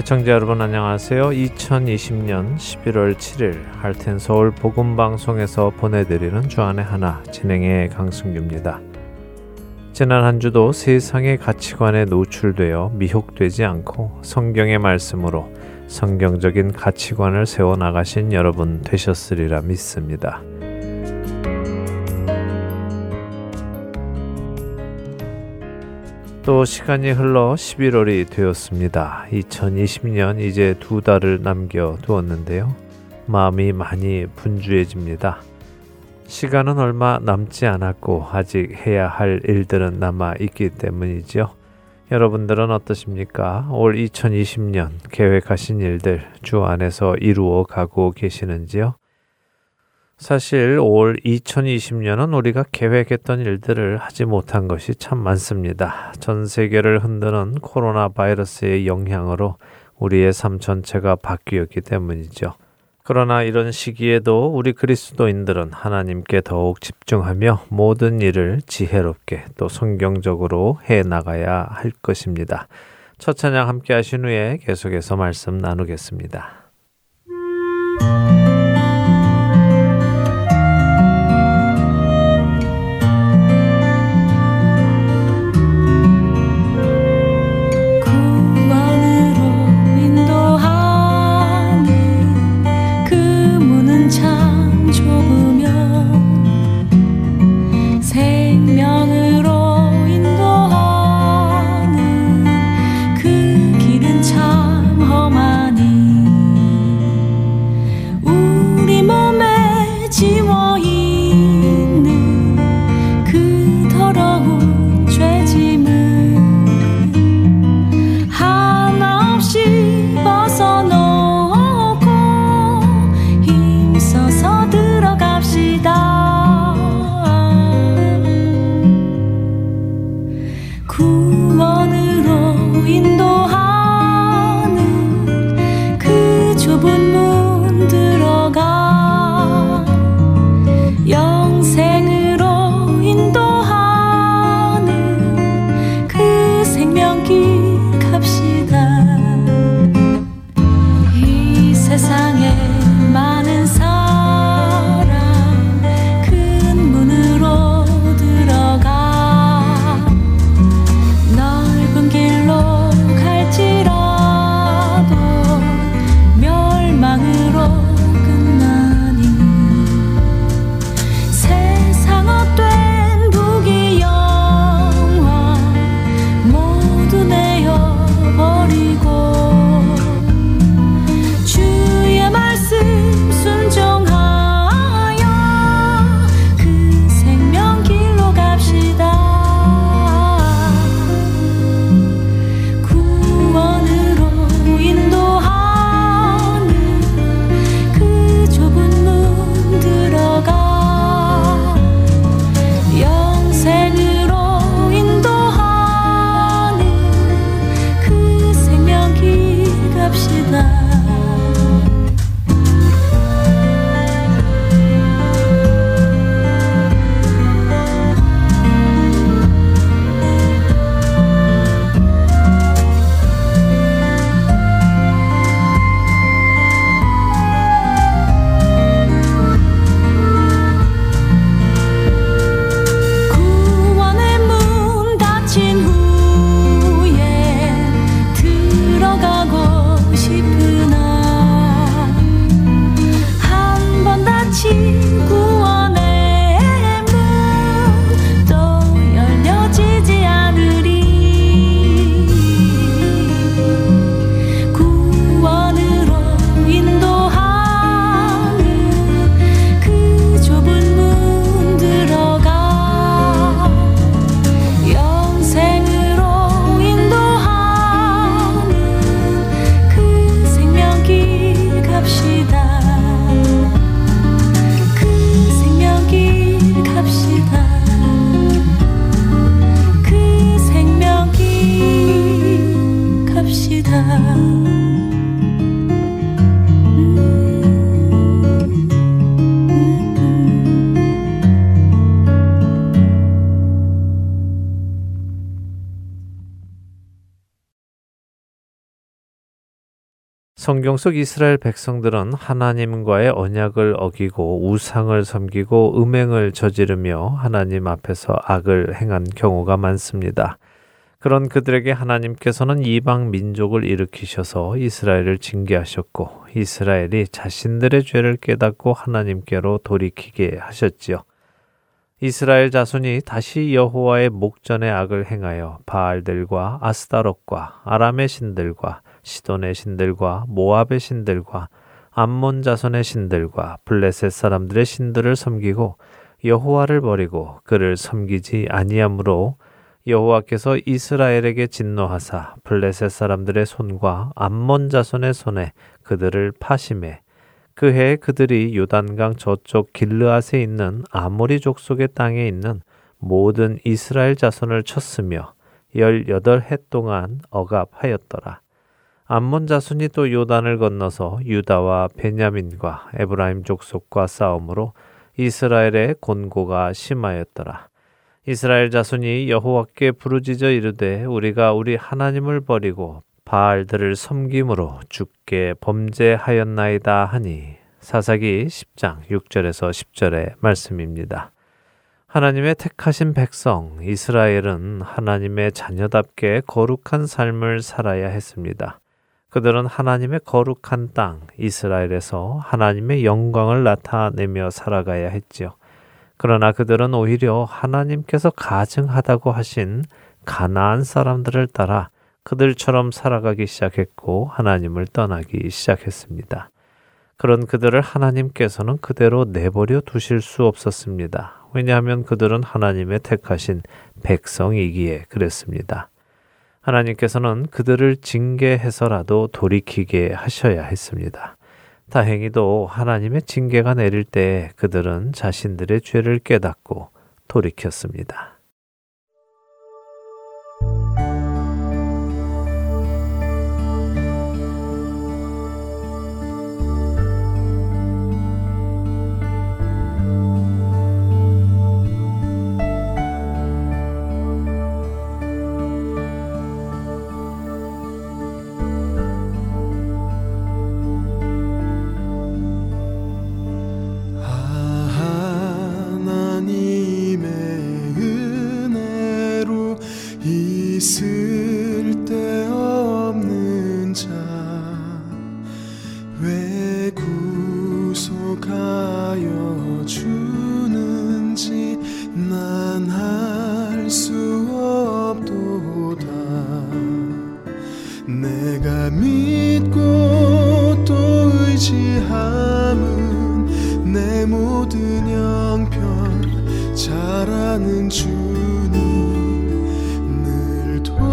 애청자 여러분 안녕하세요. 2020년 11월 7일 할텐 서울 복음 방송에서 보내드리는 주안의 하나 진행의 강승규입니다. 지난 한 주도 세상의 가치관에 노출되어 미혹되지 않고 성경의 말씀으로 성경적인 가치관을 세워 나가신 여러분 되셨으리라 믿습니다. 또 시간이 흘러 11월이 되었습니다. 2020년 이제 두 달을 남겨 두었는데요. 마음이 많이 분주해집니다. 시간은 얼마 남지 않았고 아직 해야 할 일들은 남아 있기 때문이죠. 여러분들은 어떠십니까? 올 2020년 계획하신 일들 주 안에서 이루어 가고 계시는지요? 사실 올 2020년은 우리가 계획했던 일들을 하지 못한 것이 참 많습니다. 전 세계를 흔드는 코로나 바이러스의 영향으로 우리의 삶 전체가 바뀌었기 때문이죠. 그러나 이런 시기에도 우리 그리스도인들은 하나님께 더욱 집중하며 모든 일을 지혜롭게 또 성경적으로 해 나가야 할 것입니다. 첫 찬양 함께 하신 후에 계속해서 말씀 나누겠습니다. 성경 속 이스라엘 백성들은 하나님과의 언약을 어기고 우상을 섬기고 음행을 저지르며 하나님 앞에서 악을 행한 경우가 많습니다. 그런 그들에게 하나님께서는 이방 민족을 일으키셔서 이스라엘을 징계하셨고 이스라엘이 자신들의 죄를 깨닫고 하나님께로 돌이키게 하셨지요. 이스라엘 자손이 다시 여호와의 목전의 악을 행하여 바알들과 아스타롯과 아람의 신들과 시돈의 신들과 모압의 신들과 암몬 자손의 신들과 블레셋 사람들의 신들을 섬기고 여호와를 버리고 그를 섬기지 아니하므로 여호와께서 이스라엘에게 진노하사 블레셋 사람들의 손과 암몬 자손의 손에 그들을 파심해 그 해에 그들이 요단강 저쪽 길르앗에 있는 아모리 족속의 땅에 있는 모든 이스라엘 자손을 쳤으며 열여덟 해 동안 억압하였더라. 암몬 자손이 또 요단을 건너서 유다와 베냐민과 에브라임 족속과 싸움으로 이스라엘의 곤고가 심하였더라. 이스라엘 자손이 여호와께 부르짖어 이르되 우리가 우리 하나님을 버리고 바알들을 섬김으로 죽게 범죄하였나이다 하니 사사기 10장 6절에서 10절의 말씀입니다. 하나님의 택하신 백성 이스라엘은 하나님의 자녀답게 거룩한 삶을 살아야 했습니다. 그들은 하나님의 거룩한 땅 이스라엘에서 하나님의 영광을 나타내며 살아가야 했지요. 그러나 그들은 오히려 하나님께서 가증하다고 하신 가나안 사람들을 따라 그들처럼 살아가기 시작했고 하나님을 떠나기 시작했습니다. 그런 그들을 하나님께서는 그대로 내버려 두실 수 없었습니다. 왜냐하면 그들은 하나님의 택하신 백성이기에 그랬습니다. 하나님께서는 그들을 징계해서라도 돌이키게 하셔야 했습니다. 다행히도 하나님의 징계가 내릴 때 그들은 자신들의 죄를 깨닫고 돌이켰습니다. 내가 믿고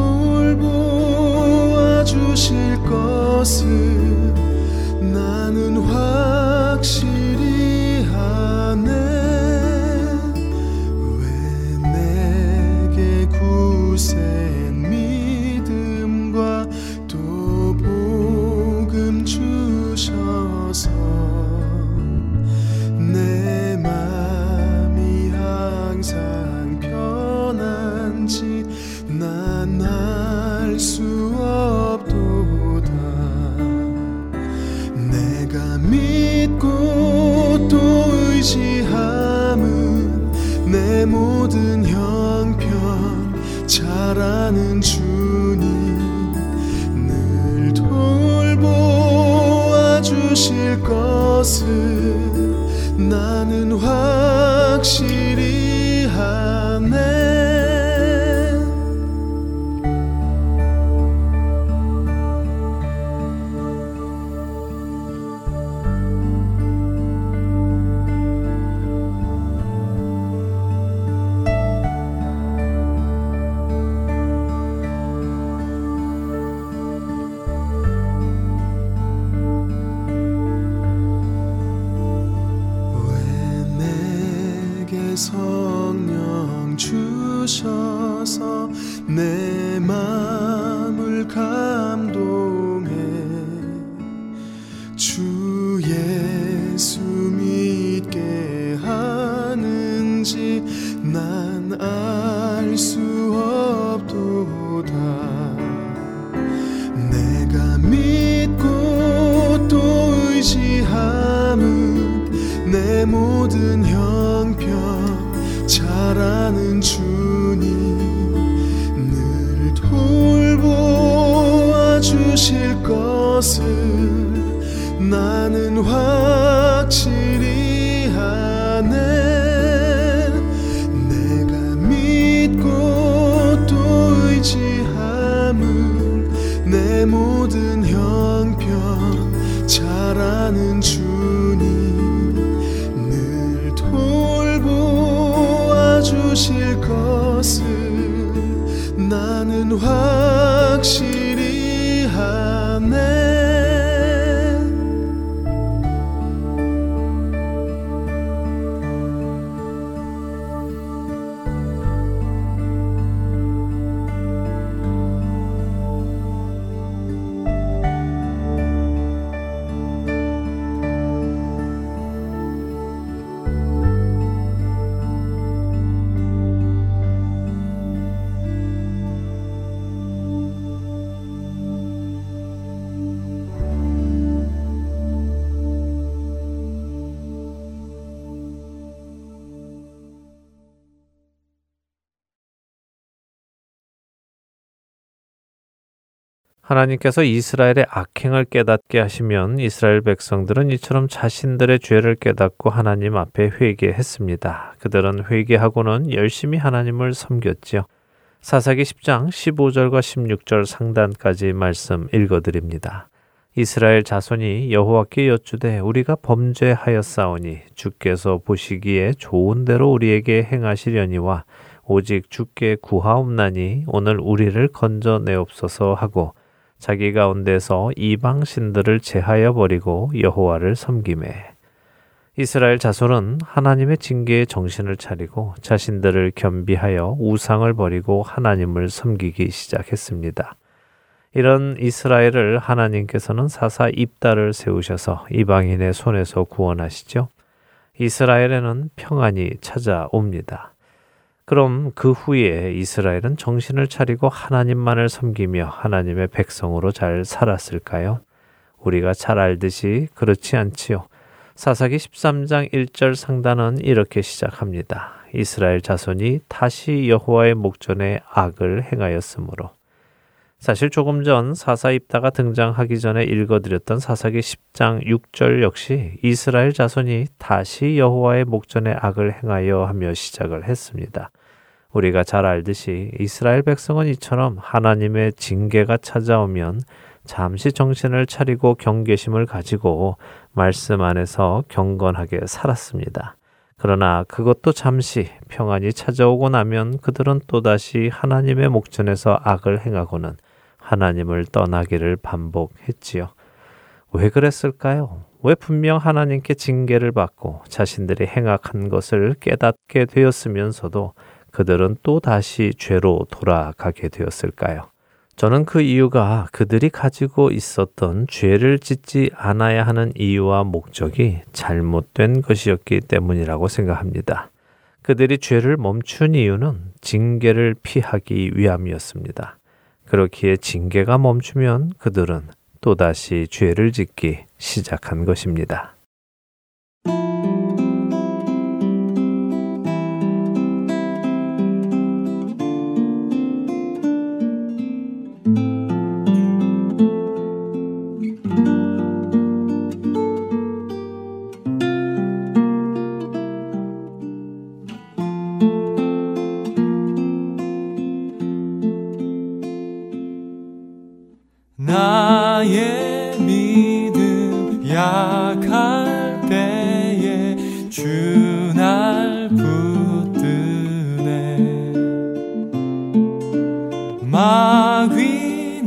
주실 것을 나는 확실히 하나님께서 이스라엘의 악행을 깨닫게 하시면 이스라엘 백성들은 이처럼 자신들의 죄를 깨닫고 하나님 앞에 회개했습니다. 그들은 회개하고는 열심히 하나님을 섬겼지요. 사사기 10장 15절과 16절 상단까지 말씀 읽어드립니다. 이스라엘 자손이 여호와께 여쭈되 우리가 범죄하였사오니 주께서 보시기에 좋은 대로 우리에게 행하시려니와 오직 주께 구하옵나니 오늘 우리를 건져내옵소서 하고 자기 가운데서 이방 신들을 제하여 버리고 여호와를 섬김에 이스라엘 자손은 하나님의 징계에 정신을 차리고 자신들을 겸비하여 우상을 버리고 하나님을 섬기기 시작했습니다. 이런 이스라엘을 하나님께서는 사사 입다를 세우셔서 이방인의 손에서 구원하시죠. 이스라엘에는 평안이 찾아옵니다. 그럼 그 후에 이스라엘은 정신을 차리고 하나님만을 섬기며 하나님의 백성으로 잘 살았을까요? 우리가 잘 알듯이 그렇지 않지요. 사사기 13장 1절 상단은 이렇게 시작합니다. 이스라엘 자손이 다시 여호와의 목전에 악을 행하였으므로 사실 조금 전 사사 입다가 등장하기 전에 읽어드렸던 사사기 10장 6절 역시 이스라엘 자손이 다시 여호와의 목전에 악을 행하여 하며 시작을 했습니다. 우리가 잘 알듯이 이스라엘 백성은 이처럼 하나님의 징계가 찾아오면 잠시 정신을 차리고 경계심을 가지고 말씀 안에서 경건하게 살았습니다. 그러나 그것도 잠시 평안이 찾아오고 나면 그들은 또다시 하나님의 목전에서 악을 행하고는 하나님을 떠나기를 반복했지요. 왜 그랬을까요? 왜 분명 하나님께 징계를 받고 자신들이 행악한 것을 깨닫게 되었으면서도 그들은 또 다시 죄로 돌아가게 되었을까요? 저는 그 이유가 그들이 가지고 있었던 죄를 짓지 않아야 하는 이유와 목적이 잘못된 것이었기 때문이라고 생각합니다. 그들이 죄를 멈춘 이유는 징계를 피하기 위함이었습니다. 그렇기에 징계가 멈추면 그들은 또다시 죄를 짓기 시작한 것입니다. 아니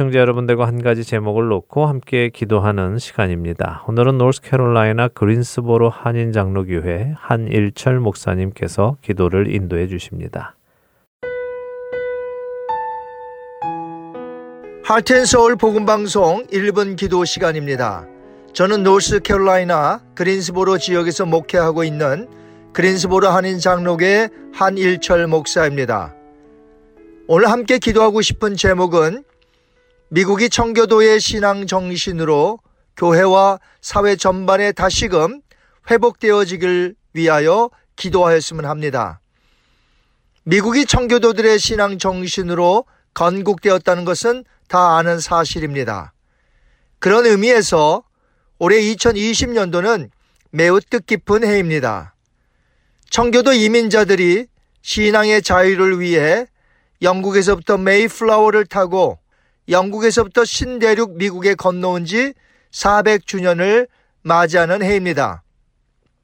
애청자 여러분들과 한 가지 제목을 놓고 함께 기도하는 시간입니다. 오늘은 노스캐롤라이나 그린스보로 한인 장로교회 한일철 목사님께서 기도를 인도해 주십니다. 하트앤서울 복음방송 1분 기도 시간입니다. 저는 노스캐롤라이나 그린스보로 지역에서 목회하고 있는 그린스보로 한인 장로교회 한일철 목사입니다. 오늘 함께 기도하고 싶은 제목은 미국이 청교도의 신앙 정신으로 교회와 사회 전반에 다시금 회복되어지길 위하여 기도하였으면 합니다. 미국이 청교도들의 신앙 정신으로 건국되었다는 것은 다 아는 사실입니다. 그런 의미에서 올해 2020년도는 매우 뜻깊은 해입니다. 청교도 이민자들이 신앙의 자유를 위해 영국에서부터 메이플라워를 타고 영국에서부터 신대륙 미국에 건너온 지 400주년을 맞이하는 해입니다.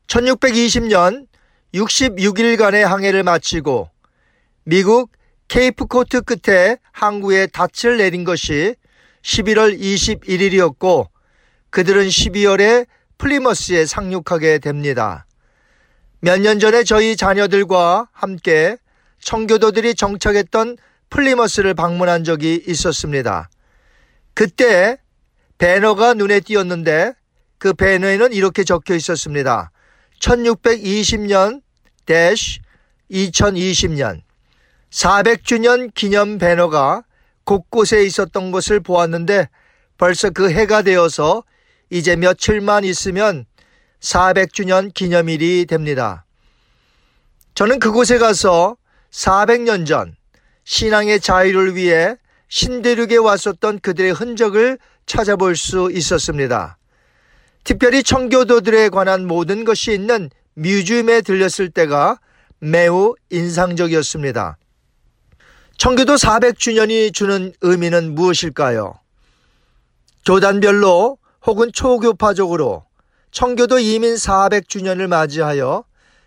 1620년 66일간의 항해를 마치고 미국 케이프 코트 끝에 항구에 닻을 내린 것이 11월 21일이었고 그들은 12월에 플리머스에 상륙하게 됩니다. 몇 년 전에 저희 자녀들과 함께 청교도들이 정착했던 플리머스를 방문한 적이 있었습니다. 그때 배너가 눈에 띄었는데 그 배너에는 이렇게 적혀 있었습니다. 1620년 2020년 400주년 기념 배너가 곳곳에 있었던 것을 보았는데 벌써 그 해가 되어서 이제 며칠만 있으면 400주년 기념일이 됩니다. 저는 그곳에 가서 400년 전 신앙의 자유를 위해 신대륙에 왔었던 그들의 흔적을 찾아볼 수 있었습니다. 특별히 청교도들에 관한 모든 것이 있는 뮤지엄에 들렸을 때가 매우 인상적이었습니다. 청교도 400주년이 주는 의미는 무엇일까요? 교단별로 혹은 초교파적으로 청교도 이민 400주년을 맞이하여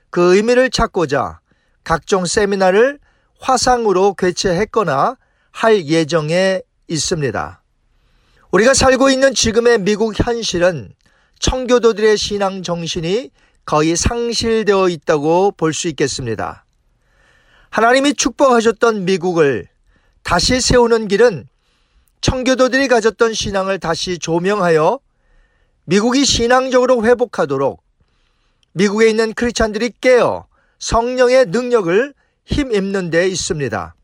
그 의미를 찾고자 각종 세미나를 화상으로 개최했거나 할 예정에 있습니다. 우리가 살고 있는 지금의 미국 현실은 청교도들의 신앙 정신이 거의 상실되어 있다고 볼 수 있겠습니다. 하나님이 축복하셨던 미국을 다시 세우는 길은 청교도들이 가졌던 신앙을 다시 조명하여 미국이 신앙적으로 회복하도록 미국에 있는 크리스찬들이 깨어 성령의 능력을 힘입는 데 있습니다.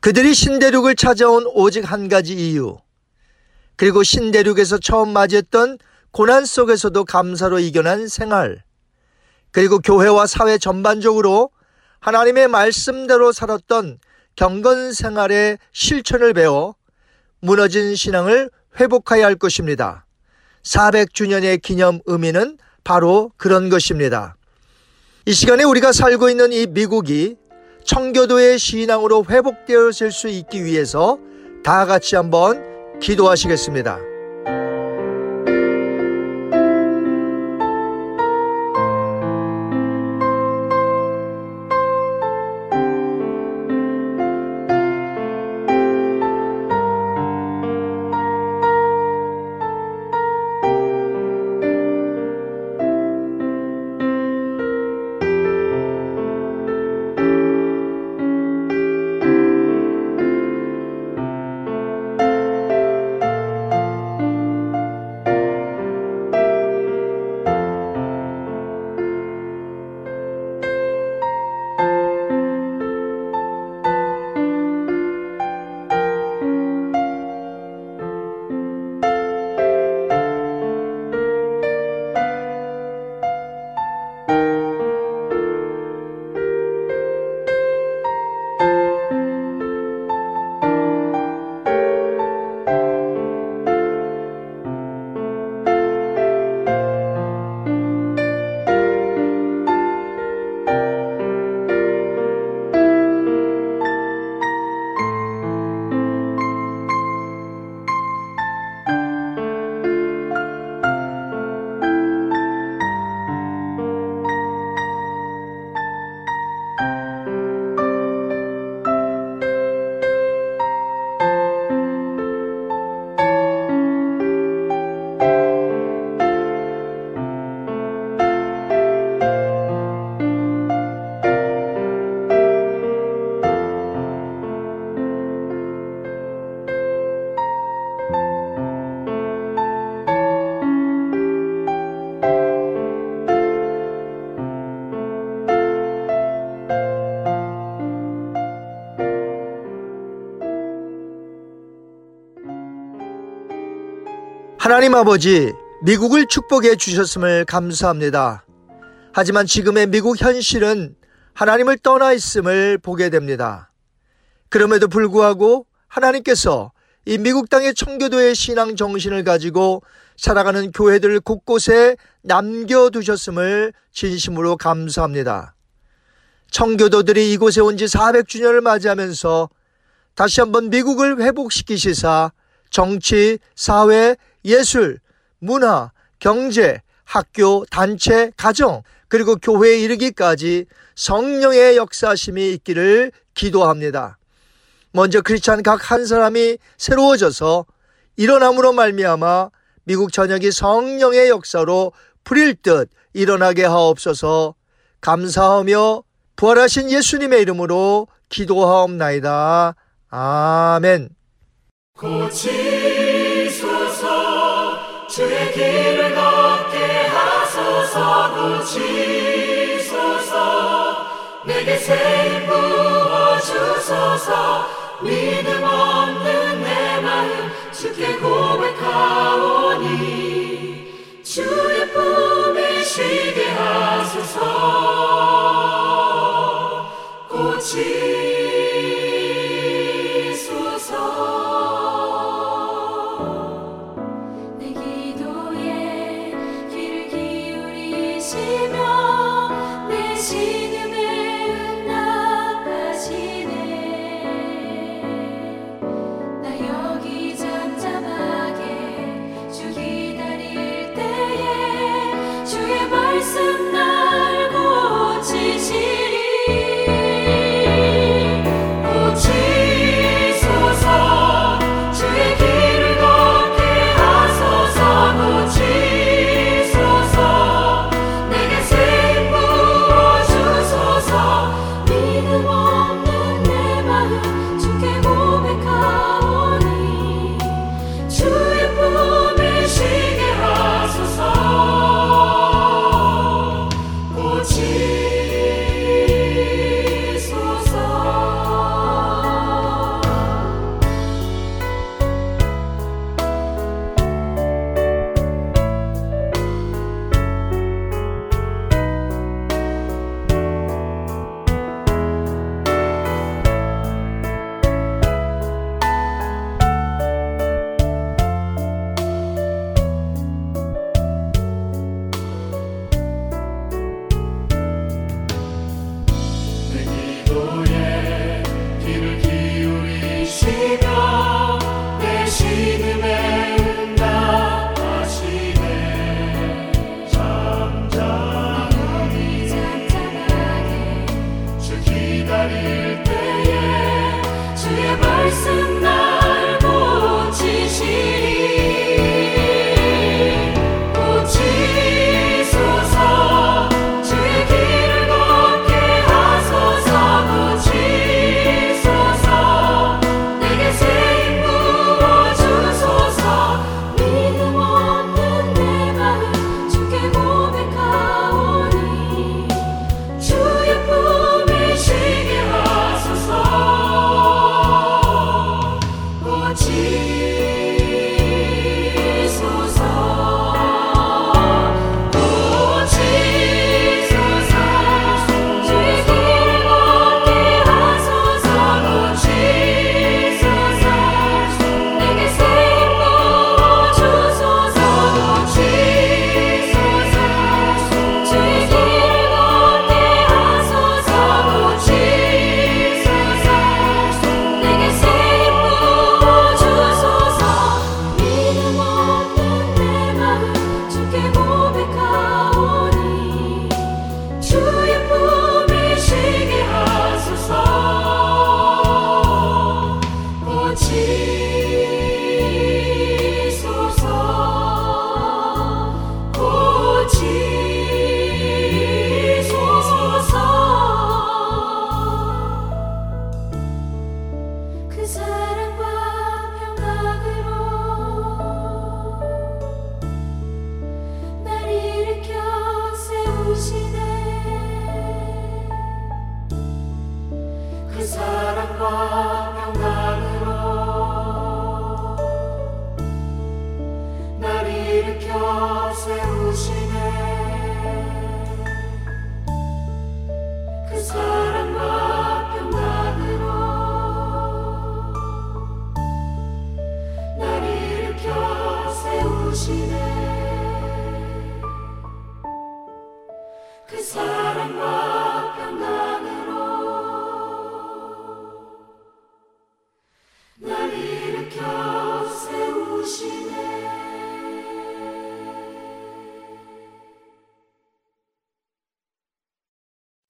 그들이 신대륙을 찾아온 오직 한 가지 이유, 그리고 신대륙에서 처음 맞이했던 고난 속에서도 감사로 이겨낸 생활, 그리고 교회와 사회 전반적으로 하나님의 말씀대로 살았던 경건 생활의 실천을 배워 무너진 신앙을 회복해야 할 것입니다. 400주년의 기념 의미는 바로 그런 것입니다. 이 시간에 우리가 살고 있는 이 미국이 청교도의 신앙으로 회복되어질 수 있기 위해서 다 같이 한번 기도하시겠습니다. 하나님 아버지, 미국을 축복해 주셨음을 감사합니다. 하지만 지금의 미국 현실은 하나님을 떠나 있음을 보게 됩니다. 그럼에도 불구하고 하나님께서 이 미국 땅의 청교도의 신앙 정신을 가지고 살아가는 교회들 곳곳에 남겨두셨음을 진심으로 감사합니다. 청교도들이 이곳에 온 지 400주년을 맞이하면서 다시 한번 미국을 회복시키시사 정치, 사회, 예술, 문화, 경제, 학교, 단체, 가정, 그리고 교회에 이르기까지 성령의 역사심이 있기를 기도합니다. 먼저 크리스찬 각 한 사람이 새로워져서 일어남으로 말미암아 미국 전역이 성령의 역사로 불일 듯 일어나게 하옵소서 감사하며 부활하신 예수님의 이름으로 기도하옵나이다. 아멘. 고치 주의 길을 걷게 하소서 고치소서. 내게 새 부어주소서. 믿음 없는 내 마음 주께 고백하오니 주의 품에 쉬게 하소서. 고치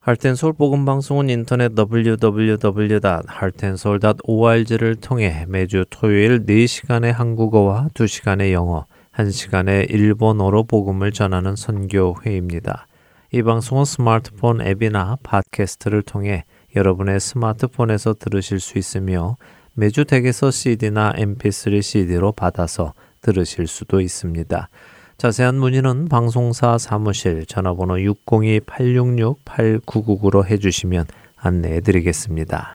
할텐솔 복음 방송은 인터넷 www.hartensoul.org를 통해 매주 토요일 4시간의 한국어와 2시간의 영어, 1시간의 일본어로 복음을 전하는 선교 회입니다. 이 방송은 스마트폰 앱이나 팟캐스트를 통해 여러분의 스마트폰에서 들으실 수 있으며 매주 댁에서 CD나 MP3 CD로 받아서 들으실 수도 있습니다. 자세한 문의는 방송사 사무실 전화번호 602-866-8999로 해주시면 안내해 드리겠습니다.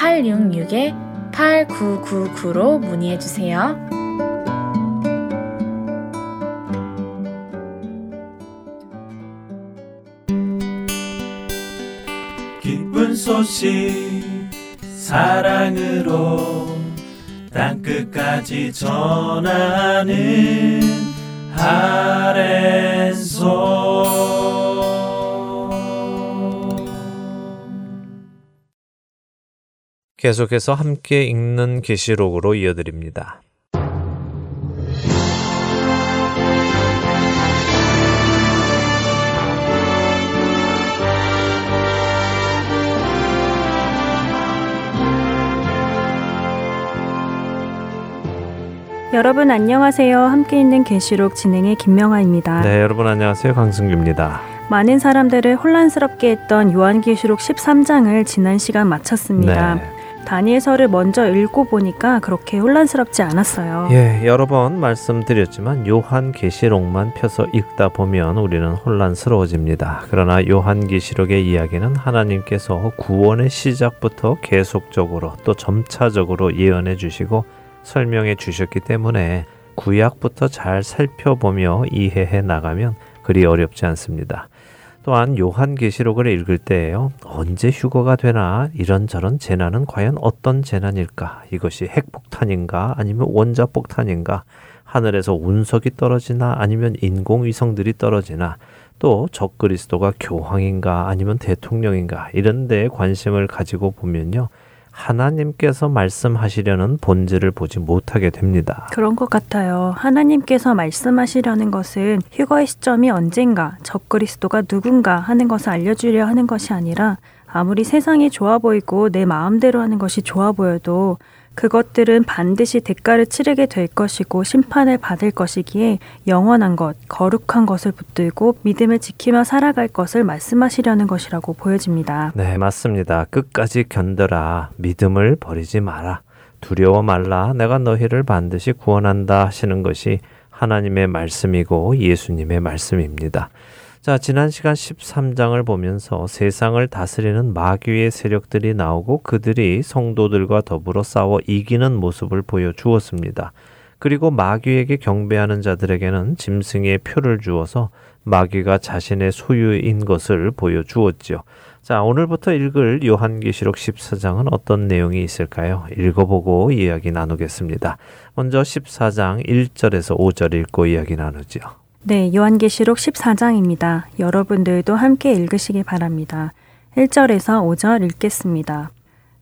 602-866-8999로 문의해 주세요. 기쁜 소식 사랑으로 땅끝까지 전하는 아랜소 계속해서 함께 읽는 계시록으로 이어드립니다. 여러분 안녕하세요. 함께 있는 계시록 진행의 김명아입니다. 네, 여러분 안녕하세요. 강승규입니다. 많은 사람들을 혼란스럽게 했던 요한계시록 13장을 지난 시간 마쳤습니다. 네. 다니엘서를 먼저 읽고 보니까 그렇게 혼란스럽지 않았어요. 예, 여러 번 말씀드렸지만 요한계시록만 펴서 읽다 보면 우리는 혼란스러워집니다. 그러나 요한계시록의 이야기는 하나님께서 구원의 시작부터 계속적으로 또 점차적으로 예언해 주시고 설명해 주셨기 때문에 구약부터 잘 살펴보며 이해해 나가면 그리 어렵지 않습니다. 또한 요한계시록을 읽을 때에요. 언제 휴거가 되나 이런저런 재난은 과연 어떤 재난일까? 이것이 핵폭탄인가 아니면 원자폭탄인가? 하늘에서 운석이 떨어지나 아니면 인공위성들이 떨어지나 또 적그리스도가 교황인가 아니면 대통령인가 이런 데에 관심을 가지고 보면요. 하나님께서 말씀하시려는 본질을 보지 못하게 됩니다. 그런 것 같아요. 하나님께서 말씀하시려는 것은 휴거의 시점이 언젠가, 적그리스도가 누군가 하는 것을 알려주려 하는 것이 아니라 아무리 세상이 좋아 보이고 내 마음대로 하는 것이 좋아 보여도 그것들은 반드시 대가를 치르게 될 것이고 심판을 받을 것이기에 영원한 것, 거룩한 것을 붙들고 믿음을 지키며 살아갈 것을 말씀하시려는 것이라고 보여집니다. 네, 맞습니다. 끝까지 견뎌라. 믿음을 버리지 마라. 두려워 말라. 내가 너희를 반드시 구원한다 하시는 것이 하나님의 말씀이고 예수님의 말씀입니다. 자, 지난 시간 13장을 보면서 세상을 다스리는 마귀의 세력들이 나오고 그들이 성도들과 더불어 싸워 이기는 모습을 보여주었습니다. 그리고 마귀에게 경배하는 자들에게는 짐승의 표를 주어서 마귀가 자신의 소유인 것을 보여주었지요. 자, 오늘부터 읽을 요한계시록 14장은 어떤 내용이 있을까요? 읽어보고 이야기 나누겠습니다. 먼저 14장 1절에서 5절 읽고 이야기 나누죠. 네, 요한계시록 14장입니다. 여러분들도 함께 읽으시기 바랍니다. 1절에서 5절 읽겠습니다.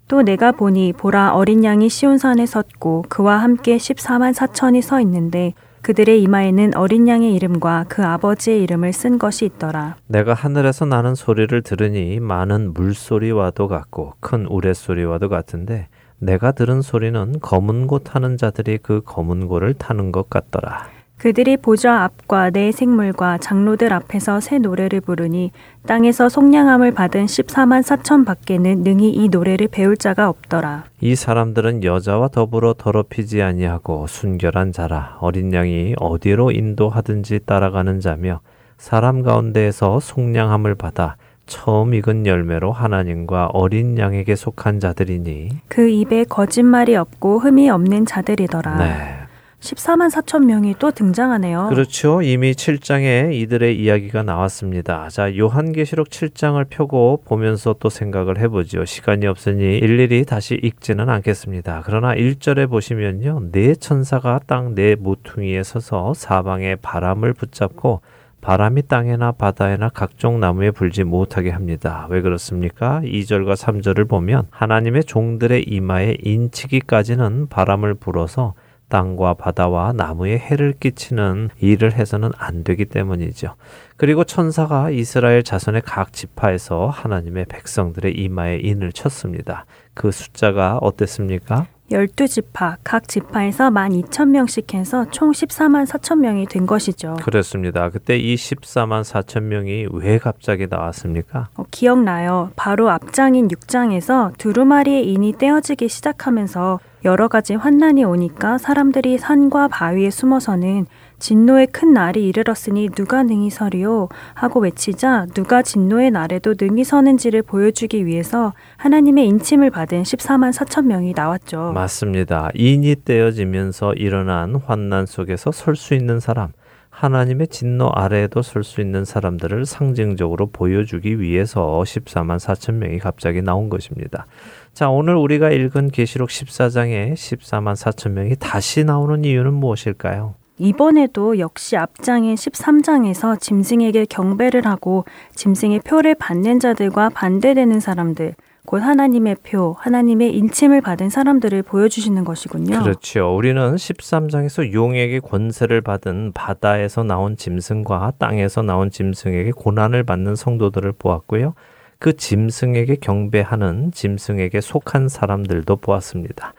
또 내가 보니 보라 어린 양이 시온산에 섰고 그와 함께 14만 4천이 서 있는데 그들의 이마에는 어린 양의 이름과 그 아버지의 이름을 쓴 것이 있더라. 내가 하늘에서 나는 소리를 들으니 많은 물소리와도 같고 큰 우레소리와도 같은데 내가 들은 소리는 검은 고 타는 자들이 그 검은 고를 타는 것 같더라. 그들이 보좌 앞과 내 생물과 장로들 앞에서 새 노래를 부르니 땅에서 속량함을 받은 14만 4천 밖에는 능히 이 노래를 배울 자가 없더라. 이 사람들은 여자와 더불어 더럽히지 아니하고 순결한 자라 어린 양이 어디로 인도하든지 따라가는 자며 사람 가운데에서 속량함을 받아 처음 익은 열매로 하나님과 어린 양에게 속한 자들이니 그 입에 거짓말이 없고 흠이 없는 자들이더라. 네. 14만 4천 명이 또 등장하네요. 그렇죠. 이미 7장에 이들의 이야기가 나왔습니다. 자, 요한계시록 7장을 펴고 보면서 또 생각을 해보죠. 시간이 없으니 일일이 다시 읽지는 않겠습니다. 그러나 1절에 보시면요. 네 천사가 땅 네 모퉁이에 서서 사방에 바람을 붙잡고 바람이 땅에나 바다에나 각종 나무에 불지 못하게 합니다. 왜 그렇습니까? 2절과 3절을 보면 하나님의 종들의 이마에 인치기까지는 바람을 불어서 땅과 바다와 나무에 해를 끼치는 일을 해서는 안 되기 때문이죠. 그리고 천사가 이스라엘 자손의 각 지파에서 하나님의 백성들의 이마에 인을 쳤습니다. 그 숫자가 어땠습니까? 12지파, 각 지파에서 12,000명씩 해서 총 14만 4천 명이 된 것이죠. 그렇습니다. 그때 이 14만 4천 명이 왜 갑자기 나왔습니까? 어, 기억나요. 바로 앞장인 6장에서 두루마리의 인이 떼어지기 시작하면서 여러 가지 환난이 오니까 사람들이 산과 바위에 숨어서는 진노의 큰 날이 이르렀으니 누가 능히 서리요 하고 외치자 누가 진노의 날에도 능히 서는지를 보여주기 위해서 하나님의 인침을 받은 14만 4천 명이 나왔죠. 맞습니다. 인이 떼어지면서 일어난 환난 속에서 설 수 있는 사람, 하나님의 진노 아래에도 설 수 있는 사람들을 상징적으로 보여주기 위해서 14만 4천 명이 갑자기 나온 것입니다. 자, 오늘 우리가 읽은 계시록 14장에 14만 4천 명이 다시 나오는 이유는 무엇일까요? 이번에도 역시 앞장인 13장에서 짐승에게 경배를 하고 짐승의 표를 받는 자들과 반대되는 사람들, 곧 하나님의 표, 하나님의 인침을 받은 사람들을 보여주시는 것이군요. 그렇죠. 우리는 13장에서 용에게 권세를 받은 바다에서 나온 짐승과 땅에서 나온 짐승에게 고난을 받는 성도들을 보았고요. 그 짐승에게 경배하는 짐승에게 속한 사람들도 보았습니다.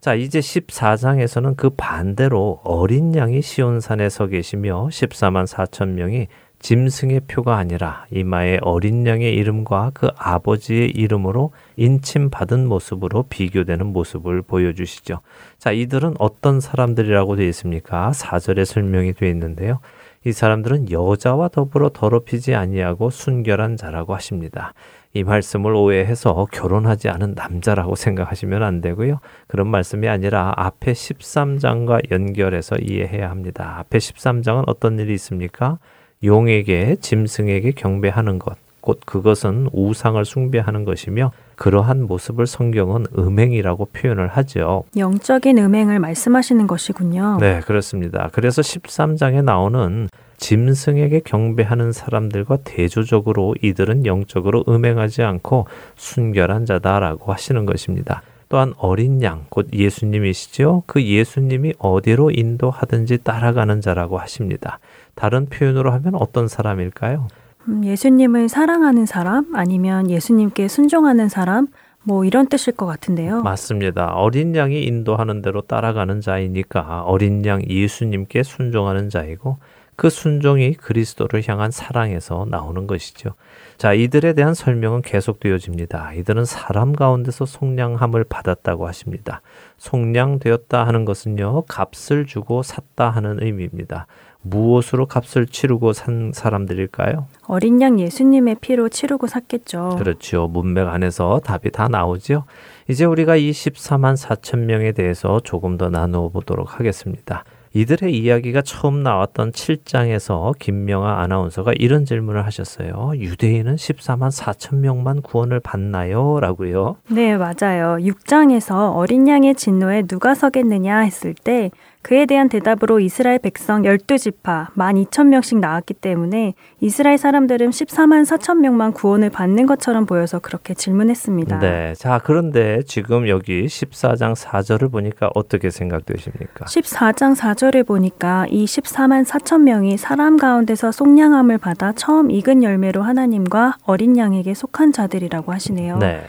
자, 이제 14장에서는 그 반대로 어린 양이 시온산에 서 계시며 14만 4천 명이 짐승의 표가 아니라 이마에 어린 양의 이름과 그 아버지의 이름으로 인침받은 모습으로 비교되는 모습을 보여주시죠. 자, 이들은 어떤 사람들이라고 되어 있습니까? 4절에 설명이 되어 있는데요. 이 사람들은 여자와 더불어 더럽히지 아니하고 순결한 자라고 하십니다. 이 말씀을 오해해서 결혼하지 않은 남자라고 생각하시면 안 되고요. 그런 말씀이 아니라 앞에 13장과 연결해서 이해해야 합니다. 앞에 13장은 어떤 일이 있습니까? 용에게 짐승에게 경배하는 것, 곧 그것은 우상을 숭배하는 것이며 그러한 모습을 성경은 음행이라고 표현을 하죠. 영적인 음행을 말씀하시는 것이군요. 네, 그렇습니다. 그래서 13장에 나오는 짐승에게 경배하는 사람들과 대조적으로 이들은 영적으로 음행하지 않고 순결한 자다라고 하시는 것입니다. 또한 어린 양, 곧 예수님이시죠. 그 예수님이 어디로 인도하든지 따라가는 자라고 하십니다. 다른 표현으로 하면 어떤 사람일까요? 음, 예수님을 사랑하는 사람 아니면 예수님께 순종하는 사람 뭐 이런 뜻일 것 같은데요. 맞습니다. 어린 양이 인도하는 대로 따라가는 자이니까 어린 양 예수님께 순종하는 자이고 그 순종이 그리스도를 향한 사랑에서 나오는 것이죠. 자, 이들에 대한 설명은 계속되어집니다. 이들은 사람 가운데서 속량함을 받았다고 하십니다. 속량되었다 하는 것은요, 값을 주고 샀다 하는 의미입니다. 무엇으로 값을 치르고 산 사람들일까요? 어린 양 예수님의 피로 치르고 샀겠죠. 그렇죠. 문맥 안에서 답이 다 나오죠. 이제 우리가 이 14만 4천 명에 대해서 조금 더 나누어 보도록 하겠습니다. 이들의 이야기가 처음 나왔던 7장에서 김명아 아나운서가 이런 질문을 하셨어요. 유대인은 14만 4천 명만 구원을 받나요? 라고요. 네, 맞아요. 6장에서 어린 양의 진노에 누가 서겠느냐 했을 때 그에 대한 대답으로 이스라엘 백성 12지파 12,000명씩 나왔기 때문에 이스라엘 사람들은 14만 4천 명만 구원을 받는 것처럼 보여서 그렇게 질문했습니다. 네. 자, 그런데 지금 여기 14장 4절을 보니까 어떻게 생각되십니까? 14장 4절을 보니까 이 14만 4천 명이 사람 가운데서 속량함을 받아 처음 익은 열매로 하나님과 어린 양에게 속한 자들이라고 하시네요. 네.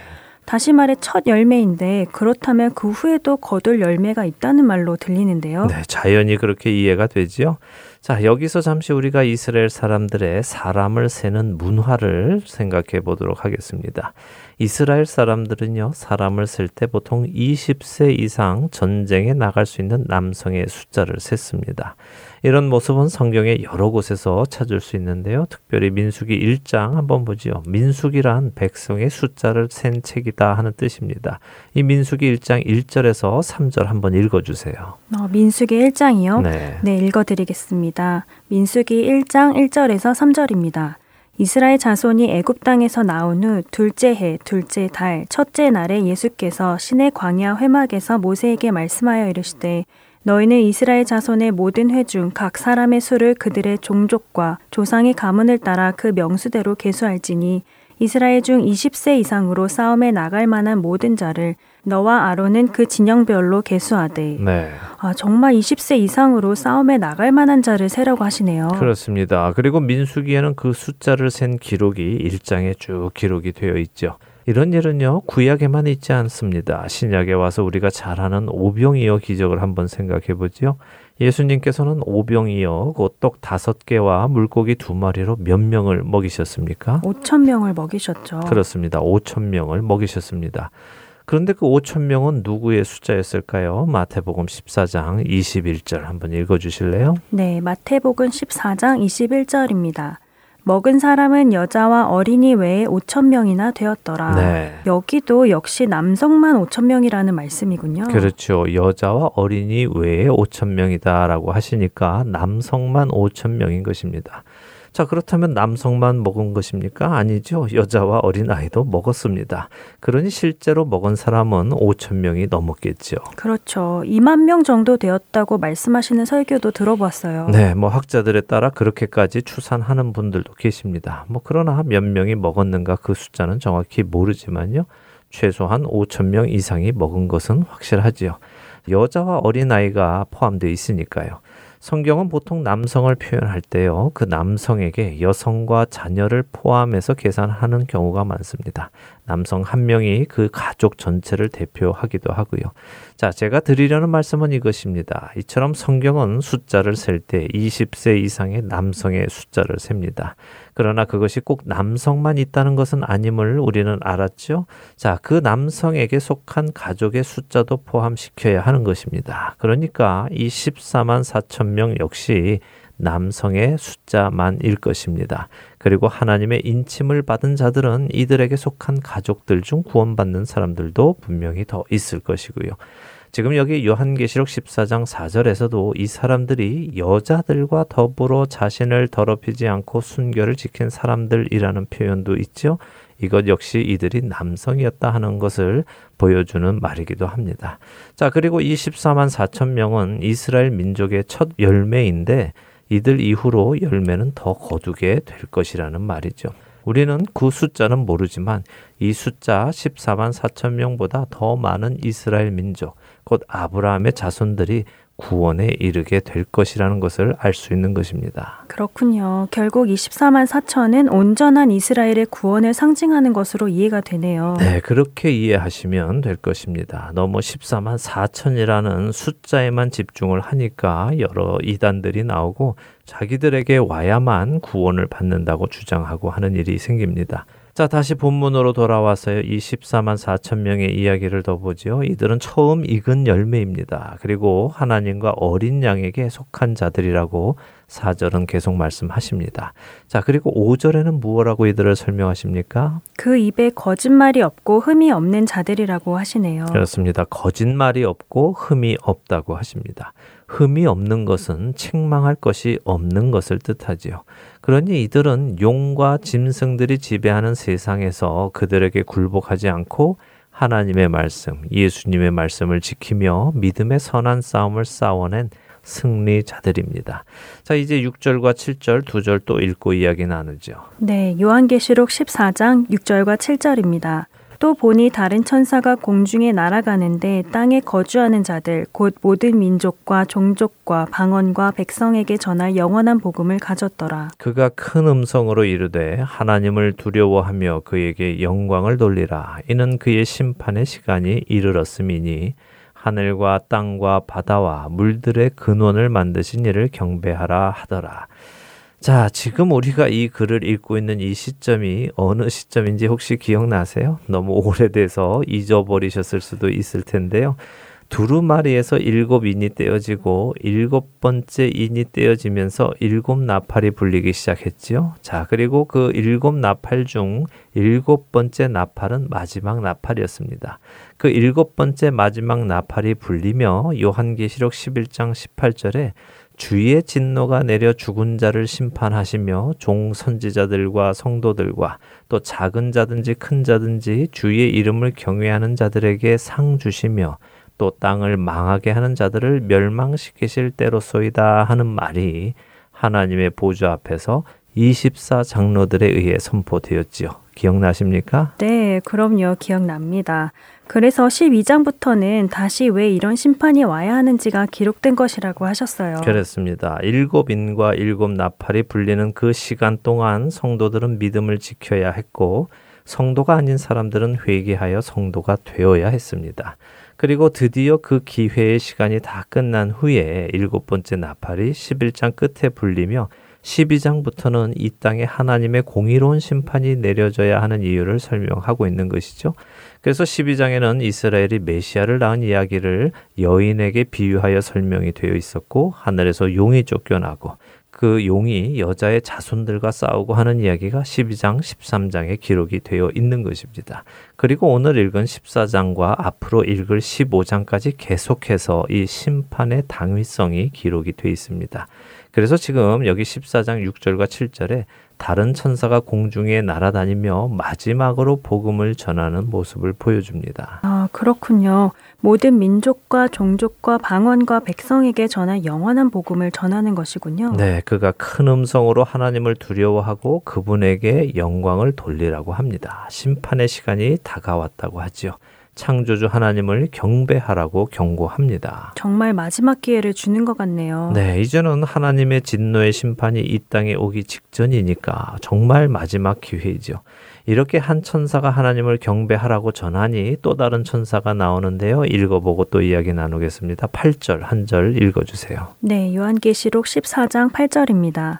다시 말해 첫 열매인데 그렇다면 그 후에도 거둘 열매가 있다는 말로 들리는데요. 네, 자연히 그렇게 이해가 되지요. 자, 여기서 잠시 우리가 이스라엘 사람들의 사람을 세는 문화를 생각해 보도록 하겠습니다. 이스라엘 사람들은요, 사람을 셀 때 보통 20세 이상 전쟁에 나갈 수 있는 남성의 숫자를 셌습니다. 이런 모습은 성경의 여러 곳에서 찾을 수 있는데요. 특별히 민수기 1장 한번 보지요. 민수기란 백성의 숫자를 센 책이다 하는 뜻입니다. 이 민수기 1장 1절에서 3절 한번 읽어 주세요. 어, 민수기 1장이요? 네. 네, 읽어 드리겠습니다. 민수기 1장 1절에서 3절입니다. 이스라엘 자손이 애굽 땅에서 나온 후 둘째 해, 둘째 달, 첫째 날에 예수께서 신의 광야 회막에서 모세에게 말씀하여 이르시되 너희는 이스라엘 자손의 모든 회중 각 사람의 수를 그들의 종족과 조상의 가문을 따라 그 명수대로 계수할지니 이스라엘 중 20세 이상으로 싸움에 나갈 만한 모든 자를 너와 아론은 그 진영별로 계수하되 네. 아 정말 20세 이상으로 싸움에 나갈 만한 자를 세라고 하시네요. 그렇습니다. 그리고 민수기에는 그 숫자를 센 기록이 1장에 쭉 기록이 되어 있죠. 이런 일은요, 구약에만 있지 않습니다. 신약에 와서 우리가 잘 아는 오병이어 기적을 한번 생각해 보지요. 예수님께서는 오병이어 곧떡 다섯 개와 물고기 두 마리로 몇 명을 먹이셨습니까? 5천 명을 먹이셨죠. 그렇습니다. 5천 명을 먹이셨습니다. 그런데 그 5천 명은 누구의 숫자였을까요? 마태복음 14장 21절 한번 읽어 주실래요? 네, 마태복음 14장 21절입니다. 먹은 사람은 여자와 어린이 외에 5천 명이나 되었더라. 네. 여기도 역시 남성만 5천 명이라는 말씀이군요. 그렇죠. 여자와 어린이 외에 5천 명이다라고 하시니까 남성만 5천 명인 것입니다. 자, 그렇다면 남성만 먹은 것입니까? 아니죠. 여자와 어린 아이도 먹었습니다. 그러니 실제로 먹은 사람은 5천 명이 넘었겠죠. 그렇죠. 2만 명 정도 되었다고 말씀하시는 설교도 들어봤어요. 네, 뭐 학자들에 따라 그렇게까지 추산하는 분들도 계십니다. 뭐 그러나 몇 명이 먹었는가 그 숫자는 정확히 모르지만요. 최소한 5천 명 이상이 먹은 것은 확실하지요. 여자와 어린 아이가 포함되어 있으니까요. 성경은 보통 남성을 표현할 때요, 그 남성에게 여성과 자녀를 포함해서 계산하는 경우가 많습니다. 남성 한 명이 그 가족 전체를 대표하기도 하고요. 자, 제가 드리려는 말씀은 이것입니다. 이처럼 성경은 숫자를 셀 때 20세 이상의 남성의 숫자를 셉니다. 그러나 그것이 꼭 남성만 있다는 것은 아님을 우리는 알았죠. 자, 그 남성에게 속한 가족의 숫자도 포함시켜야 하는 것입니다. 그러니까 이 14만 4천 명 역시 남성의 숫자만일 것입니다. 그리고 하나님의 인침을 받은 자들은 이들에게 속한 가족들 중 구원받는 사람들도 분명히 더 있을 것이고요. 지금 여기 요한계시록 14장 4절에서도 이 사람들이 여자들과 더불어 자신을 더럽히지 않고 순결을 지킨 사람들이라는 표현도 있죠. 이것 역시 이들이 남성이었다 하는 것을 보여주는 말이기도 합니다. 자, 그리고 이 14만 4천 명은 이스라엘 민족의 첫 열매인데 이들 이후로 열매는 더 거두게 될 것이라는 말이죠. 우리는 그 숫자는 모르지만 이 숫자 14만 4천 명보다 더 많은 이스라엘 민족, 곧 아브라함의 자손들이 구원에 이르게 될 것이라는 것을 알 수 있는 것입니다. 그렇군요. 결국 24만 4천은 온전한 이스라엘의 구원을 상징하는 것으로 이해가 되네요. 네, 그렇게 이해하시면 될 것입니다. 너무 14만 4천이라는 숫자에만 집중을 하니까 여러 이단들이 나오고 자기들에게 와야만 구원을 받는다고 주장하고 하는 일이 생깁니다. 자, 다시 본문으로 돌아와서요. 이 14만 4천 명의 이야기를 더 보지요. 이들은 처음 익은 열매입니다. 그리고 하나님과 어린 양에게 속한 자들이라고 4절은 계속 말씀하십니다. 자, 그리고 5절에는 무엇라고 이들을 설명하십니까? 그 입에 거짓말이 없고 흠이 없는 자들이라고 하시네요. 그렇습니다. 거짓말이 없고 흠이 없다고 하십니다. 흠이 없는 것은 책망할 것이 없는 것을 뜻하지요. 그러니 이들은 용과 짐승들이 지배하는 세상에서 그들에게 굴복하지 않고 하나님의 말씀, 예수님의 말씀을 지키며 믿음의 선한 싸움을 싸워낸 승리자들입니다. 자, 이제 6절과 7절 두 절 또 읽고 이야기 나누죠. 네, 요한계시록 14장 6절과 7절입니다. 또 보니 다른 천사가 공중에 날아가는데 땅에 거주하는 자들 곧 모든 민족과 종족과 방언과 백성에게 전할 영원한 복음을 가졌더라. 그가 큰 음성으로 이르되 하나님을 두려워하며 그에게 영광을 돌리라. 이는 그의 심판의 시간이 이르렀음이니 하늘과 땅과 바다와 물들의 근원을 만드신 이를 경배하라 하더라. 자, 지금 우리가 이 글을 읽고 있는 이 시점이 어느 시점인지 혹시 기억나세요? 너무 오래돼서 잊어버리셨을 수도 있을 텐데요. 두루마리에서 일곱 인이 떼어지고 일곱 번째 인이 떼어지면서 일곱 나팔이 불리기 시작했지요. 자, 그리고 그 일곱 나팔 중 일곱 번째 나팔은 마지막 나팔이었습니다. 그 일곱 번째 마지막 나팔이 불리며 요한계시록 11장 18절에 주의 진노가 내려 죽은 자를 심판하시며 종 선지자들과 성도들과 또 작은 자든지 큰 자든지 주의 이름을 경외하는 자들에게 상 주시며 또 땅을 망하게 하는 자들을 멸망시키실 때로소이다 하는 말이 하나님의 보좌 앞에서 24 장로들에 의해 선포되었지요. 기억나십니까? 네, 그럼요. 기억납니다. 그래서 12장부터는 다시 왜 이런 심판이 와야 하는지가 기록된 것이라고 하셨어요. 그렇습니다. 일곱 인과 일곱 나팔이 불리는 그 시간 동안 성도들은 믿음을 지켜야 했고 성도가 아닌 사람들은 회개하여 성도가 되어야 했습니다. 그리고 드디어 그 기회의 시간이 다 끝난 후에 일곱 번째 나팔이 11장 끝에 불리며 12장부터는 이 땅에 하나님의 공의로운 심판이 내려져야 하는 이유를 설명하고 있는 것이죠. 그래서 12장에는 이스라엘이 메시아를 낳은 이야기를 여인에게 비유하여 설명이 되어 있었고 하늘에서 용이 쫓겨나고 그 용이 여자의 자손들과 싸우고 하는 이야기가 12장, 13장에 기록이 되어 있는 것입니다. 그리고 오늘 읽은 14장과 앞으로 읽을 15장까지 계속해서 이 심판의 당위성이 기록이 되어 있습니다. 그래서 지금 여기 14장 6절과 7절에 다른 천사가 공중에 날아다니며 마지막으로 복음을 전하는 모습을 보여줍니다. 아, 그렇군요. 모든 민족과 종족과 방언과 백성에게 전할 영원한 복음을 전하는 것이군요. 네, 그가 큰 음성으로 하나님을 두려워하고 그분에게 영광을 돌리라고 합니다. 심판의 시간이 다가왔다고 하지요. 창조주 하나님을 경배하라고 경고합니다. 정말 마지막 기회를 주는 것 같네요. 네, 이제는 하나님의 진노의 심판이 이 땅에 오기 직전이니까 정말 마지막 기회이죠. 이렇게 한 천사가 하나님을 경배하라고 전하니 또 다른 천사가 나오는데요. 읽어보고 또 이야기 나누겠습니다. 8절 한 절 읽어주세요. 네, 요한계시록 14장 8절입니다.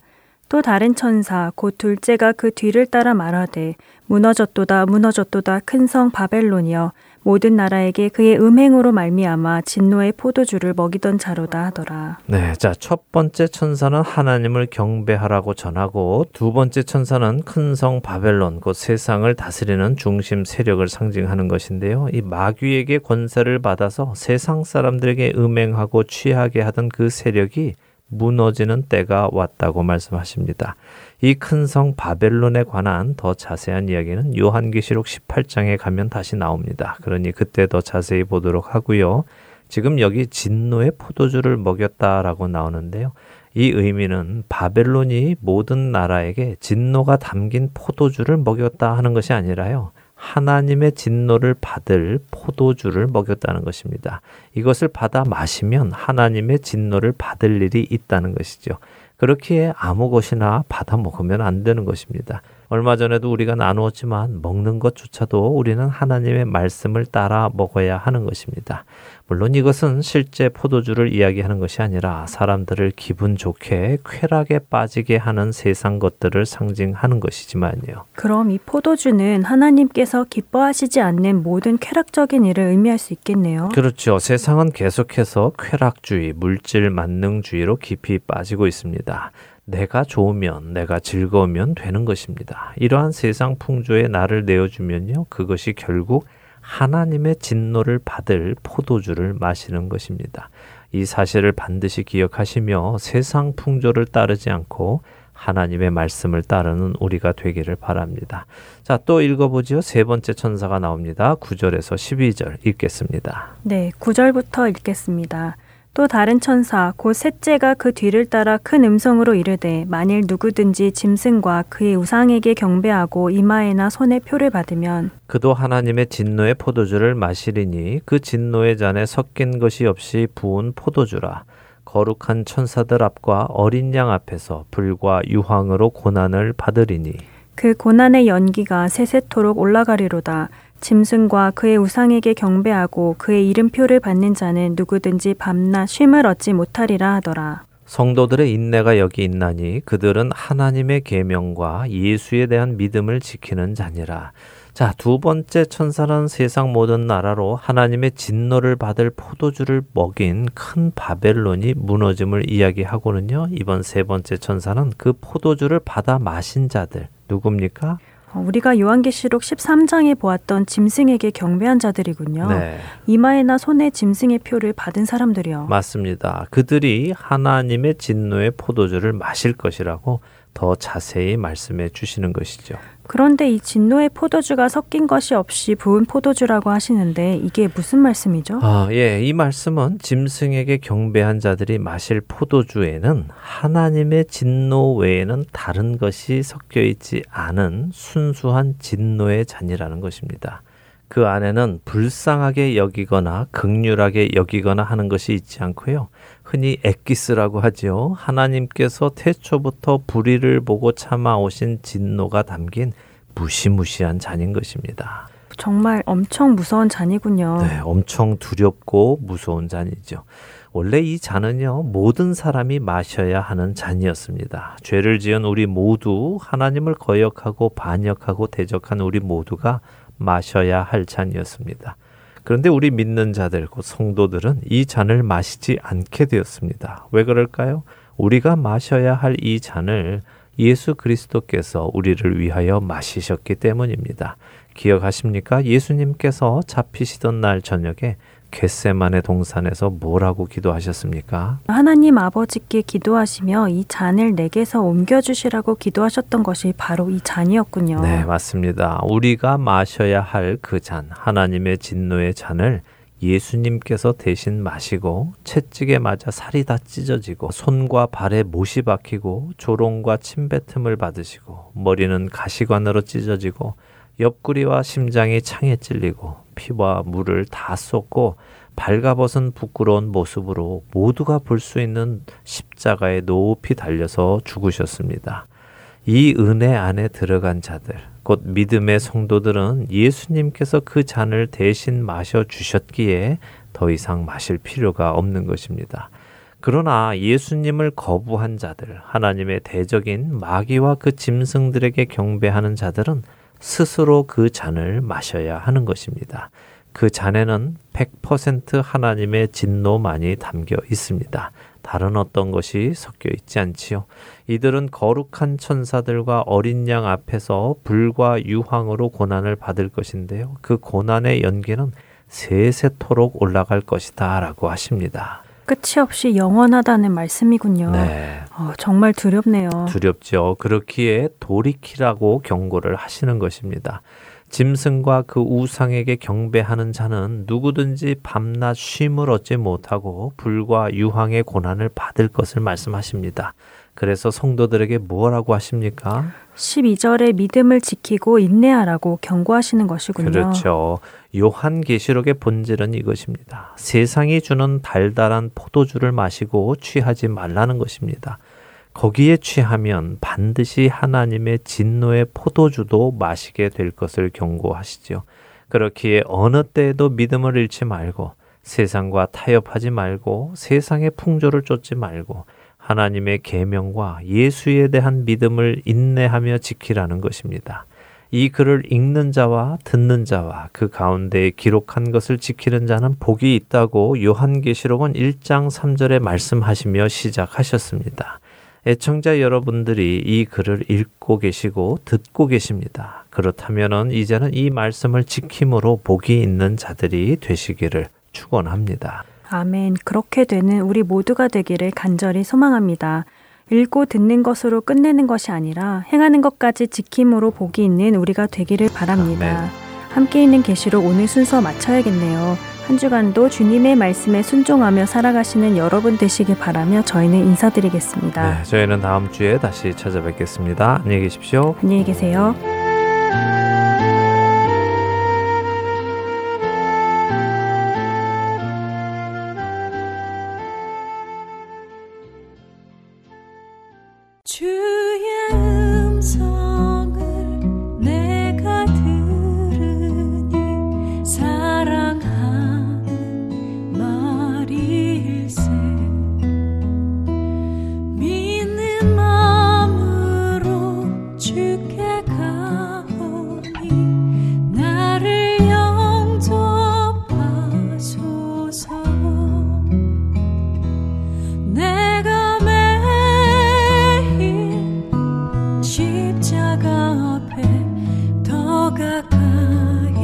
또 다른 천사 곧 둘째가 그 뒤를 따라 말하되 무너졌도다 무너졌도다 큰 성 바벨론이여 모든 나라에게 그의 음행으로 말미암아 진노의 포도주를 먹이던 자로다 하더라. 네, 자 첫 번째 천사는 하나님을 경배하라고 전하고 두 번째 천사는 큰 성 바벨론 곧 세상을 다스리는 중심 세력을 상징하는 것인데요. 이 마귀에게 권세를 받아서 세상 사람들에게 음행하고 취하게 하던 그 세력이 무너지는 때가 왔다고 말씀하십니다. 이 큰 성 바벨론에 관한 더 자세한 이야기는 요한계시록 18장에 가면 다시 나옵니다. 그러니 그때 더 자세히 보도록 하고요. 지금 여기 진노의 포도주를 먹였다라고 나오는데요. 이 의미는 바벨론이 모든 나라에게 진노가 담긴 포도주를 먹였다 하는 것이 아니라요. 하나님의 진노를 받을 포도주를 먹였다는 것입니다. 이것을 받아 마시면 하나님의 진노를 받을 일이 있다는 것이죠. 그렇기에 아무 것이나 받아 먹으면 안 되는 것입니다. 얼마 전에도 우리가 나누었지만 먹는 것조차도 우리는 하나님의 말씀을 따라 먹어야 하는 것입니다. 물론 이것은 실제 포도주를 이야기하는 것이 아니라 사람들을 기분 좋게 쾌락에 빠지게 하는 세상 것들을 상징하는 것이지만요. 그럼 이 포도주는 하나님께서 기뻐하시지 않는 모든 쾌락적인 일을 의미할 수 있겠네요. 그렇죠. 세상은 계속해서 쾌락주의, 물질 만능주의로 깊이 빠지고 있습니다. 내가 좋으면, 내가 즐거우면 되는 것입니다. 이러한 세상 풍조에 나를 내어주면요. 그것이 결국 하나님의 진노를 받을 포도주를 마시는 것입니다. 이 사실을 반드시 기억하시며 세상 풍조를 따르지 않고 하나님의 말씀을 따르는 우리가 되기를 바랍니다. 자, 또 읽어보지요. 세 번째 천사가 나옵니다. 9절에서 12절 읽겠습니다. 네, 9절부터 읽겠습니다. 또 다른 천사 곧 셋째가 그 뒤를 따라 큰 음성으로 이르되 만일 누구든지 짐승과 그의 우상에게 경배하고 이마에나 손에 표를 받으면 그도 하나님의 진노의 포도주를 마시리니 그 진노의 잔에 섞인 것이 없이 부은 포도주라. 거룩한 천사들 앞과 어린 양 앞에서 불과 유황으로 고난을 받으리니. 그 고난의 연기가 세세토록 올라가리로다 짐승과 그의 우상에게 경배하고 그의 이름표를 받는 자는 누구든지 밤낮 쉼을 얻지 못하리라 하더라. 성도들의 인내가 여기 있나니 그들은 하나님의 계명과 예수에 대한 믿음을 지키는 자니라. 자, 두 번째 천사는 세상 모든 나라로 하나님의 진노를 받을 포도주를 먹인 큰 바벨론이 무너짐을 이야기하고는요. 이번 세 번째 천사는 그 포도주를 받아 마신 자들 누굽니까? 어, 우리가 요한계시록 13장에 보았던 짐승에게 경배한 자들이군요. 네. 이마에나 손에 짐승의 표를 받은 사람들이요. 맞습니다. 그들이 하나님의 진노의 포도주를 마실 것이라고 더 자세히 말씀해 주시는 것이죠. 그런데 이 진노의 포도주가 섞인 것이 없이 부은 포도주라고 하시는데 이게 무슨 말씀이죠? 아, 예. 이 말씀은 짐승에게 경배한 자들이 마실 포도주에는 하나님의 진노 외에는 다른 것이 섞여 있지 않은 순수한 진노의 잔이라는 것입니다. 그 안에는 불쌍하게 여기거나 극률하게 여기거나 하는 것이 있지 않고요. 흔히 엑기스라고 하지요. 하나님께서 태초부터 불의를 보고 참아오신 진노가 담긴 무시무시한 잔인 것입니다. 정말 엄청 무서운 잔이군요. 네, 엄청 두렵고 무서운 잔이죠. 원래 이 잔은요, 모든 사람이 마셔야 하는 잔이었습니다. 죄를 지은 우리 모두, 하나님을 거역하고 반역하고 대적한 우리 모두가 마셔야 할 잔이었습니다. 그런데 우리 믿는 자들, 곧 성도들은 이 잔을 마시지 않게 되었습니다. 왜 그럴까요? 우리가 마셔야 할 이 잔을 예수 그리스도께서 우리를 위하여 마시셨기 때문입니다. 기억하십니까? 예수님께서 잡히시던 날 저녁에 겟세만의 동산에서 뭐라고 기도하셨습니까? 하나님 아버지께 기도하시며 이 잔을 내게서 옮겨 주시라고 기도하셨던 것이 바로 이 잔이었군요. 네, 맞습니다. 우리가 마셔야 할 그 잔, 하나님의 진노의 잔을 예수님께서 대신 마시고 채찍에 맞아 살이 다 찢어지고 손과 발에 못이 박히고 조롱과 침뱉음을 받으시고 머리는 가시관으로 찢어지고 옆구리와 심장이 창에 찔리고 피와 물을 다 쏟고 발가벗은 부끄러운 모습으로 모두가 볼 수 있는 십자가에 높이 달려서 죽으셨습니다. 이 은혜 안에 들어간 자들, 곧 믿음의 성도들은 예수님께서 그 잔을 대신 마셔 주셨기에 더 이상 마실 필요가 없는 것입니다. 그러나 예수님을 거부한 자들, 하나님의 대적인 마귀와 그 짐승들에게 경배하는 자들은 스스로 그 잔을 마셔야 하는 것입니다. 그 잔에는 100% 하나님의 진노만이 담겨 있습니다. 다른 어떤 것이 섞여 있지 않지요. 이들은 거룩한 천사들과 어린 양 앞에서 불과 유황으로 고난을 받을 것인데요. 그 고난의 연기는 세세토록 올라갈 것이다 라고 하십니다. 끝이 없이 영원하다는 말씀이군요. 네. 어, 정말 두렵네요. 두렵죠. 그렇기에 돌이키라고 경고를 하시는 것입니다. 짐승과 그 우상에게 경배하는 자는 누구든지 밤낮 쉼을 얻지 못하고 불과 유황의 고난을 받을 것을 말씀하십니다. 그래서 성도들에게 뭐라고 하십니까? 12절에 믿음을 지키고 인내하라고 경고하시는 것이군요. 그렇죠. 요한계시록의 본질은 이것입니다. 세상이 주는 달달한 포도주를 마시고 취하지 말라는 것입니다. 거기에 취하면 반드시 하나님의 진노의 포도주도 마시게 될 것을 경고하시죠. 그렇기에 어느 때에도 믿음을 잃지 말고 세상과 타협하지 말고 세상의 풍조를 쫓지 말고 하나님의 계명과 예수에 대한 믿음을 인내하며 지키라는 것입니다. 이 글을 읽는 자와 듣는 자와 그 가운데에 기록한 것을 지키는 자는 복이 있다고 요한계시록은 1장 3절에 말씀하시며 시작하셨습니다. 애청자 여러분들이 이 글을 읽고 계시고 듣고 계십니다. 그렇다면 이제는 이 말씀을 지킴으로 복이 있는 자들이 되시기를 축원합니다. 아멘. 그렇게 되는 우리 모두가 되기를 간절히 소망합니다. 읽고 듣는 것으로 끝내는 것이 아니라 행하는 것까지 지킴으로 복이 있는 우리가 되기를 바랍니다. 아멘. 함께 있는 계시로 오늘 순서 마쳐야겠네요. 한 주간도 주님의 말씀에 순종하며 살아가시는 여러분 되시길 바라며 저희는 인사드리겠습니다. 네, 저희는 다음 주에 다시 찾아뵙겠습니다. 안녕히 계십시오. 안녕히 계세요. 바다가 앞에 더 가까이.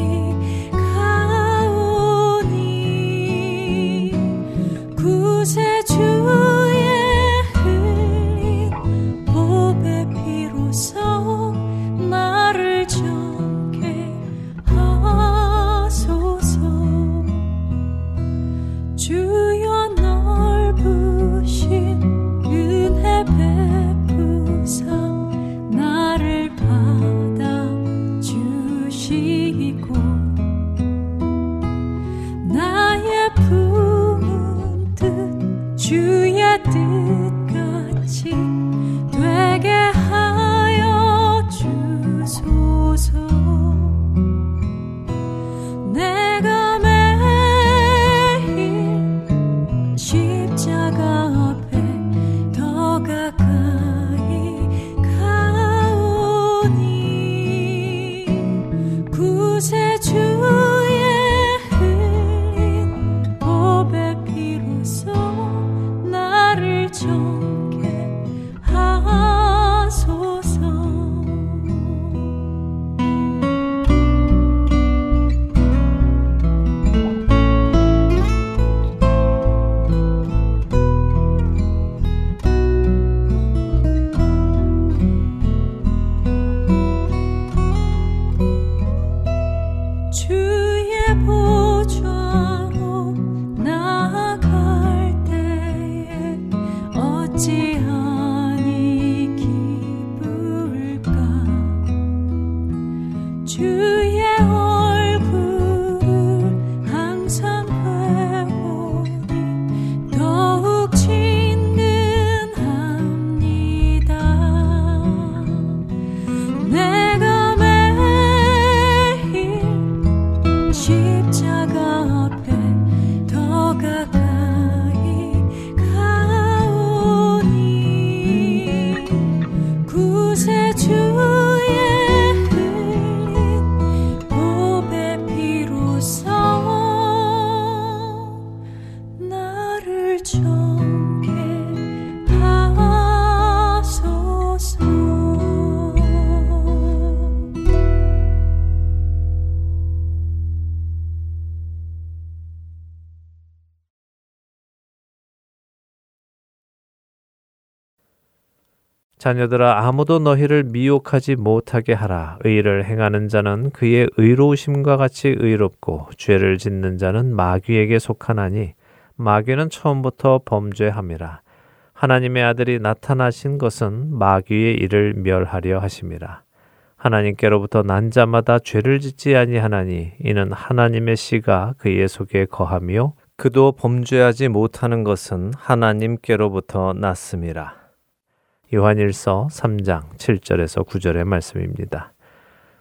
자녀들아 아무도 너희를 미혹하지 못하게 하라. 의를 행하는 자는 그의 의로우심과 같이 의롭고 죄를 짓는 자는 마귀에게 속하나니 마귀는 처음부터 범죄함이라. 하나님의 아들이 나타나신 것은 마귀의 일을 멸하려 하심이라. 하나님께로부터 난 자마다 죄를 짓지 아니하나니 이는 하나님의 씨가 그의 속에 거하며 그도 범죄하지 못하는 것은 하나님께로부터 났음이라. 요한일서 3장 7절에서 9절의 말씀입니다.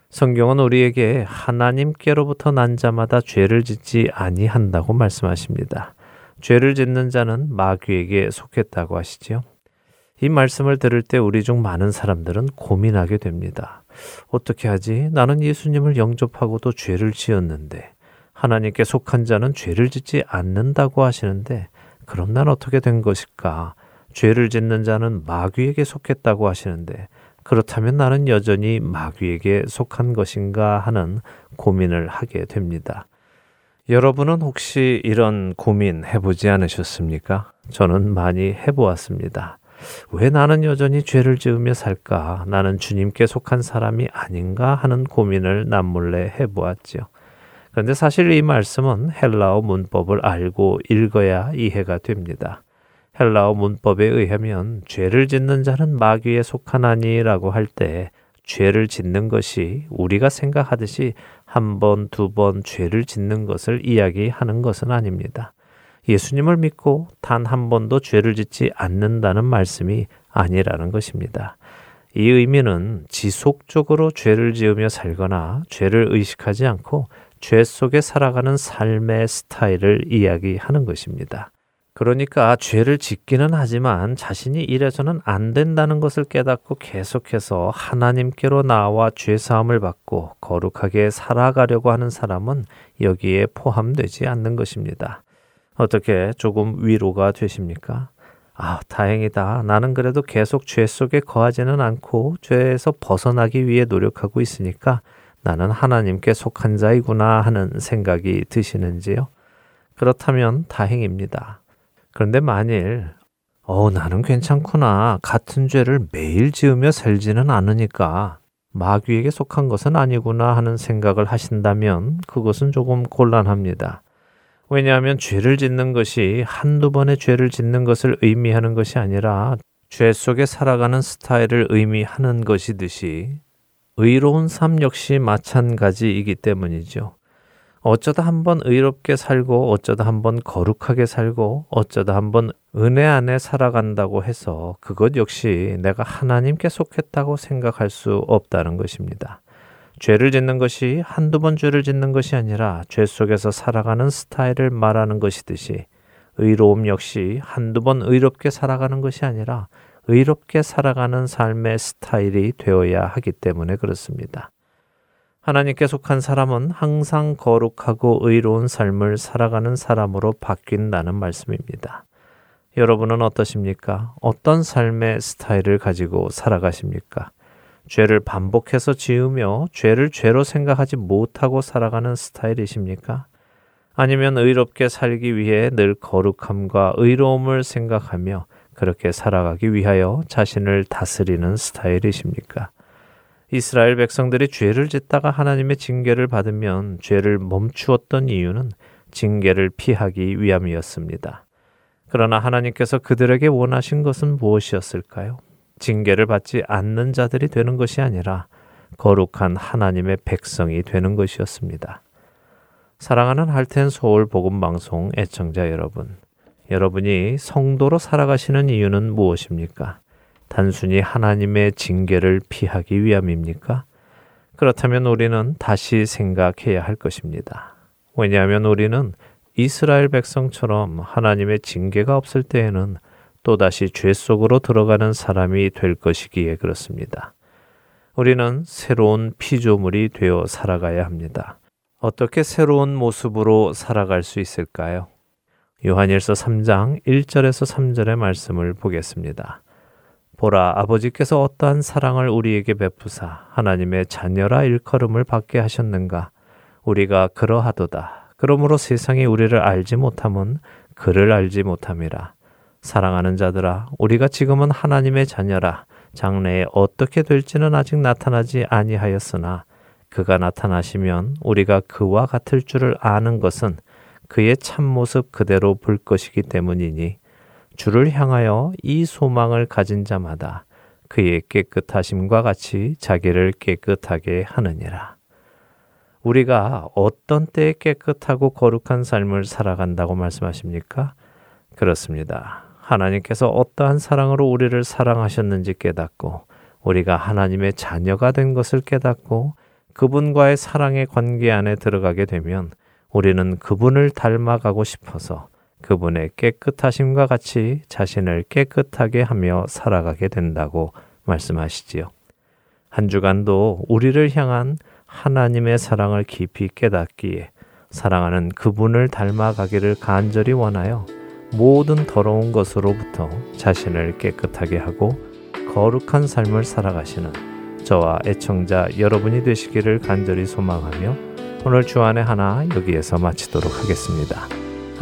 성경은 우리에게 하나님께로부터 난 자마다 죄를 짓지 아니한다고 말씀하십니다. 죄를 짓는 자는 마귀에게 속했다고 하시지요. 이 말씀을 들을 때 우리 중 많은 사람들은 고민하게 됩니다. 어떻게 하지? 나는 예수님을 영접하고도 죄를 지었는데 하나님께 속한 자는 죄를 짓지 않는다고 하시는데 그럼 난 어떻게 된 것일까? 죄를 짓는 자는 마귀에게 속했다고 하시는데 그렇다면 나는 여전히 마귀에게 속한 것인가 하는 고민을 하게 됩니다. 여러분은 혹시 이런 고민 해보지 않으셨습니까? 저는 많이 해보았습니다. 왜 나는 여전히 죄를 지으며 살까? 나는 주님께 속한 사람이 아닌가 하는 고민을 남몰래 해보았지요. 그런데 사실 이 말씀은 헬라어 문법을 알고 읽어야 이해가 됩니다. 헬라어 문법에 의하면 죄를 짓는 자는 마귀에 속하나니라고 할 때 죄를 짓는 것이 우리가 생각하듯이 한 번, 두 번 죄를 짓는 것을 이야기하는 것은 아닙니다. 예수님을 믿고 단 한 번도 죄를 짓지 않는다는 말씀이 아니라는 것입니다. 이 의미는 지속적으로 죄를 지으며 살거나 죄를 의식하지 않고 죄 속에 살아가는 삶의 스타일을 이야기하는 것입니다. 그러니까 죄를 짓기는 하지만 자신이 이래서는 안 된다는 것을 깨닫고 계속해서 하나님께로 나와 죄 사함을 받고 거룩하게 살아가려고 하는 사람은 여기에 포함되지 않는 것입니다. 어떻게 조금 위로가 되십니까? 아, 다행이다. 나는 그래도 계속 죄 속에 거하지는 않고 죄에서 벗어나기 위해 노력하고 있으니까 나는 하나님께 속한 자이구나 하는 생각이 드시는지요? 그렇다면 다행입니다. 그런데 만일 어, 나는 괜찮구나. 같은 죄를 매일 지으며 살지는 않으니까 마귀에게 속한 것은 아니구나 하는 생각을 하신다면 그것은 조금 곤란합니다. 왜냐하면 죄를 짓는 것이 한두 번의 죄를 짓는 것을 의미하는 것이 아니라 죄 속에 살아가는 스타일을 의미하는 것이듯이 의로운 삶 역시 마찬가지이기 때문이죠. 어쩌다 한번 의롭게 살고 어쩌다 한번 거룩하게 살고 어쩌다 한번 은혜 안에 살아간다고 해서 그것 역시 내가 하나님께 속했다고 생각할 수 없다는 것입니다. 죄를 짓는 것이 한두 번 죄를 짓는 것이 아니라 죄 속에서 살아가는 스타일을 말하는 것이듯이 의로움 역시 한두 번 의롭게 살아가는 것이 아니라 의롭게 살아가는 삶의 스타일이 되어야 하기 때문에 그렇습니다. 하나님께 속한 사람은 항상 거룩하고 의로운 삶을 살아가는 사람으로 바뀐다는 말씀입니다. 여러분은 어떠십니까? 어떤 삶의 스타일을 가지고 살아가십니까? 죄를 반복해서 지으며 죄를 죄로 생각하지 못하고 살아가는 스타일이십니까? 아니면 의롭게 살기 위해 늘 거룩함과 의로움을 생각하며 그렇게 살아가기 위하여 자신을 다스리는 스타일이십니까? 이스라엘 백성들이 죄를 짓다가 하나님의 징계를 받으면 죄를 멈추었던 이유는 징계를 피하기 위함이었습니다. 그러나 하나님께서 그들에게 원하신 것은 무엇이었을까요? 징계를 받지 않는 자들이 되는 것이 아니라 거룩한 하나님의 백성이 되는 것이었습니다. 사랑하는 할텐 서울 복음 방송 애청자 여러분, 여러분이 성도로 살아가시는 이유는 무엇입니까? 단순히 하나님의 징계를 피하기 위함입니까? 그렇다면 우리는 다시 생각해야 할 것입니다. 왜냐하면 우리는 이스라엘 백성처럼 하나님의 징계가 없을 때에는 또다시 죄 속으로 들어가는 사람이 될 것이기에 그렇습니다. 우리는 새로운 피조물이 되어 살아가야 합니다. 어떻게 새로운 모습으로 살아갈 수 있을까요? 요한일서 3장 1절에서 3절의 말씀을 보겠습니다. 보라 아버지께서 어떠한 사랑을 우리에게 베푸사 하나님의 자녀라 일컬음을 받게 하셨는가? 우리가 그러하도다. 그러므로 세상이 우리를 알지 못함은 그를 알지 못함이라. 사랑하는 자들아 우리가 지금은 하나님의 자녀라. 장래에 어떻게 될지는 아직 나타나지 아니하였으나 그가 나타나시면 우리가 그와 같을 줄을 아는 것은 그의 참모습 그대로 볼 것이기 때문이니 주를 향하여 이 소망을 가진 자마다 그의 깨끗하심과 같이 자기를 깨끗하게 하느니라. 우리가 어떤 때에 깨끗하고 거룩한 삶을 살아간다고 말씀하십니까? 그렇습니다. 하나님께서 어떠한 사랑으로 우리를 사랑하셨는지 깨닫고 우리가 하나님의 자녀가 된 것을 깨닫고 그분과의 사랑의 관계 안에 들어가게 되면 우리는 그분을 닮아가고 싶어서 그분의 깨끗하심과 같이 자신을 깨끗하게 하며 살아가게 된다고 말씀하시지요. 한 주간도 우리를 향한 하나님의 사랑을 깊이 깨닫기에 사랑하는 그분을 닮아가기를 간절히 원하여 모든 더러운 것으로부터 자신을 깨끗하게 하고 거룩한 삶을 살아가시는 저와 애청자 여러분이 되시기를 간절히 소망하며 오늘 주안의 하나 여기에서 마치도록 하겠습니다.